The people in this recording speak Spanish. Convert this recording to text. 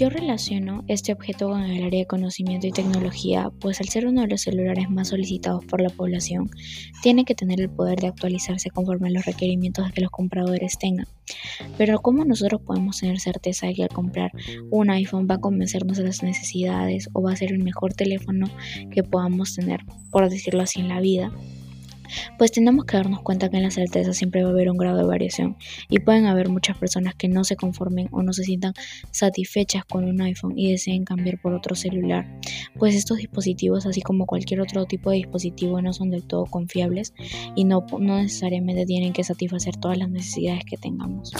Yo relaciono este objeto con el área de conocimiento y tecnología, pues al ser uno de los celulares más solicitados por la población, tiene que tener el poder de actualizarse conforme a los requerimientos que los compradores tengan. Pero ¿cómo nosotros podemos tener certeza de que al comprar un iPhone va a convencernos de las necesidades o va a ser el mejor teléfono que podamos tener, por decirlo así, en la vida? Pues tenemos que darnos cuenta que en la certeza siempre va a haber un grado de variación y pueden haber muchas personas que no se conformen o no se sientan satisfechas con un iPhone y deseen cambiar por otro celular. Pues estos dispositivos, así como cualquier otro tipo de dispositivo, no son del todo confiables y no, no necesariamente tienen que satisfacer todas las necesidades que tengamos.